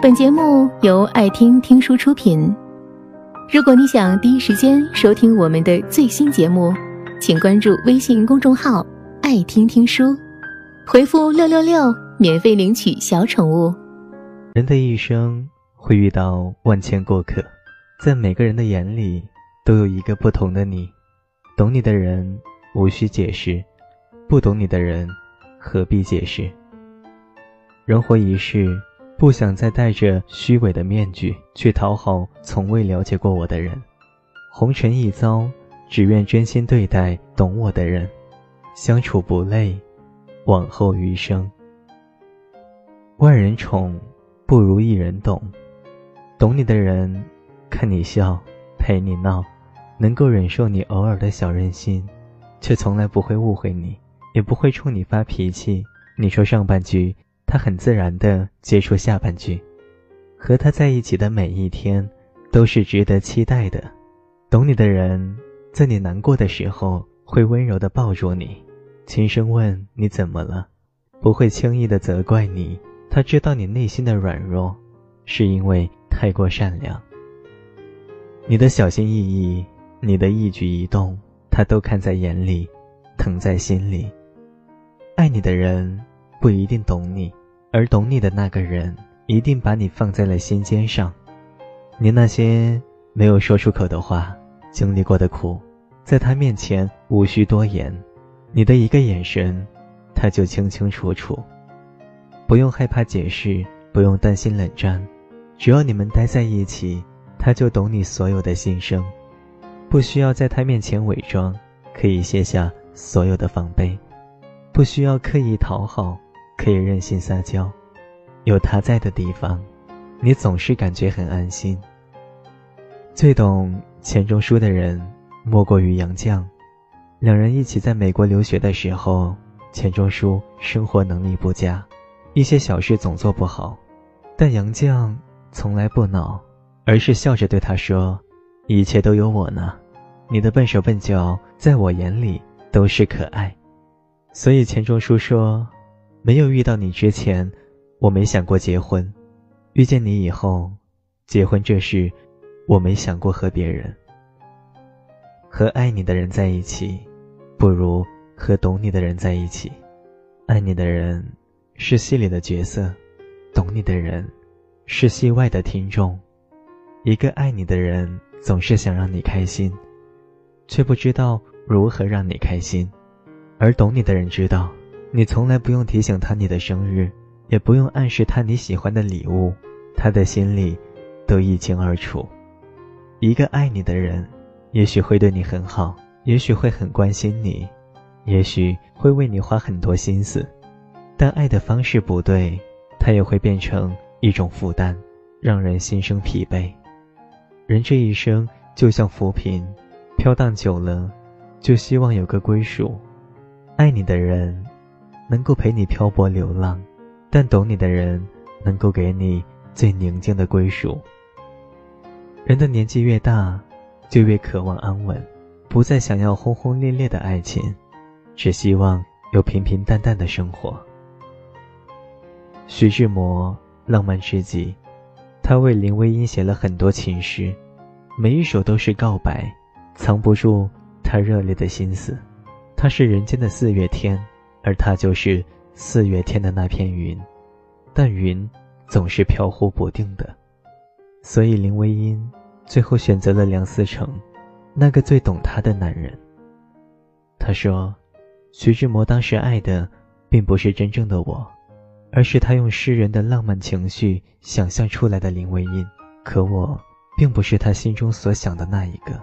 本节目由爱听听书出品。如果你想第一时间收听我们的最新节目，请关注微信公众号“爱听听书”，回复“六六六”免费领取小宠物。人的一生会遇到万千过客，在每个人的眼里都有一个不同的你。懂你的人无需解释，不懂你的人何必解释？人活一世，不想再戴着虚伪的面具去讨好从未了解过我的人。红尘一遭，只愿真心对待懂我的人，相处不累，往后余生。万人宠，不如一人懂。懂你的人，看你笑，陪你闹，能够忍受你偶尔的小任性，却从来不会误会你，也不会冲你发脾气。你说上半句。他很自然地接出下半句，和他在一起的每一天都是值得期待的。懂你的人，在你难过的时候会温柔地抱住你，轻声问你怎么了，不会轻易地责怪你。他知道你内心的软弱，是因为太过善良。你的小心翼翼，你的一举一动，他都看在眼里，疼在心里。爱你的人不一定懂你。而懂你的那个人，一定把你放在了心尖上。你那些没有说出口的话，经历过的苦，在他面前无需多言。你的一个眼神，他就清清楚楚。不用害怕解释，不用担心冷战，只要你们待在一起，他就懂你所有的心声。不需要在他面前伪装，可以卸下所有的防备，不需要刻意讨好。可以任性撒娇，有他在的地方，你总是感觉很安心。最懂钱钟书的人，莫过于杨绛。两人一起在美国留学的时候，钱钟书生活能力不佳，一些小事总做不好，但杨绛从来不恼，而是笑着对他说：“一切都有我呢，你的笨手笨脚在我眼里都是可爱。”所以钱钟书说。没有遇到你之前，我没想过结婚；遇见你以后，结婚这事，我没想过和别人。和爱你的人在一起，不如和懂你的人在一起。爱你的人是戏里的角色，懂你的人是戏外的听众。一个爱你的人总是想让你开心，却不知道如何让你开心，而懂你的人知道。你从来不用提醒他你的生日，也不用暗示他你喜欢的礼物，他的心里都一清二楚。一个爱你的人，也许会对你很好，也许会很关心你，也许会为你花很多心思，但爱的方式不对，他也会变成一种负担，让人心生疲惫。人这一生就像浮萍，飘荡久了，就希望有个归属。爱你的人。能够陪你漂泊流浪，但懂你的人能够给你最宁静的归属。人的年纪越大，就越渴望安稳，不再想要轰轰烈烈的爱情，只希望有平平淡淡的生活。徐志摩浪漫至极，他为林徽因写了很多情诗，每一首都是告白，藏不住他热烈的心思。他是人间的四月天。而他就是四月天的那片云，但云总是飘忽不定的，所以林徽因最后选择了梁思成，那个最懂她的男人。他说：“徐志摩当时爱的并不是真正的我，而是他用诗人的浪漫情绪想象出来的林徽因。可我并不是他心中所想的那一个。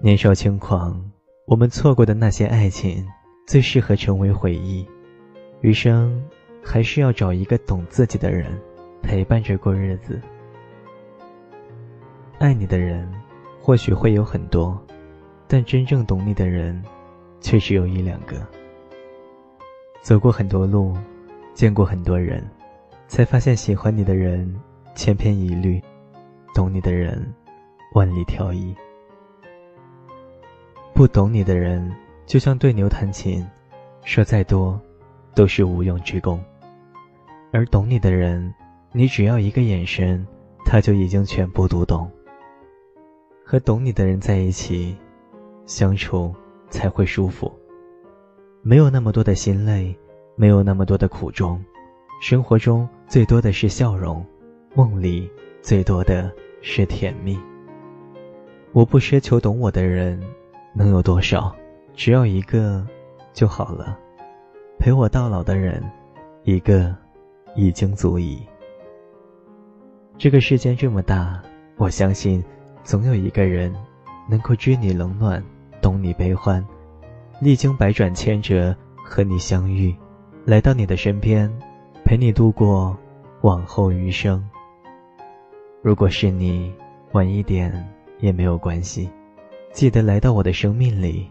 年少轻狂，我们错过的那些爱情。”最适合成为回忆，余生还是要找一个懂自己的人陪伴着过日子。爱你的人或许会有很多，但真正懂你的人却只有一两个。走过很多路，见过很多人，才发现喜欢你的人千篇一律，懂你的人万里挑一。不懂你的人。就像对牛弹琴，说再多，都是无用之功。而懂你的人，你只要一个眼神，他就已经全部读懂。和懂你的人在一起，相处才会舒服。没有那么多的心累，没有那么多的苦衷，生活中最多的是笑容，梦里最多的是甜蜜。我不奢求懂我的人能有多少，只要一个就好了。陪我到老的人，一个已经足矣。这个世间这么大，我相信。总有一个人，能够知你冷暖，懂你悲欢，历经百转千折和你相遇，来到你的身边，陪你度过往后余生。如果是你，晚一点也没有关系，记得来到我的生命里，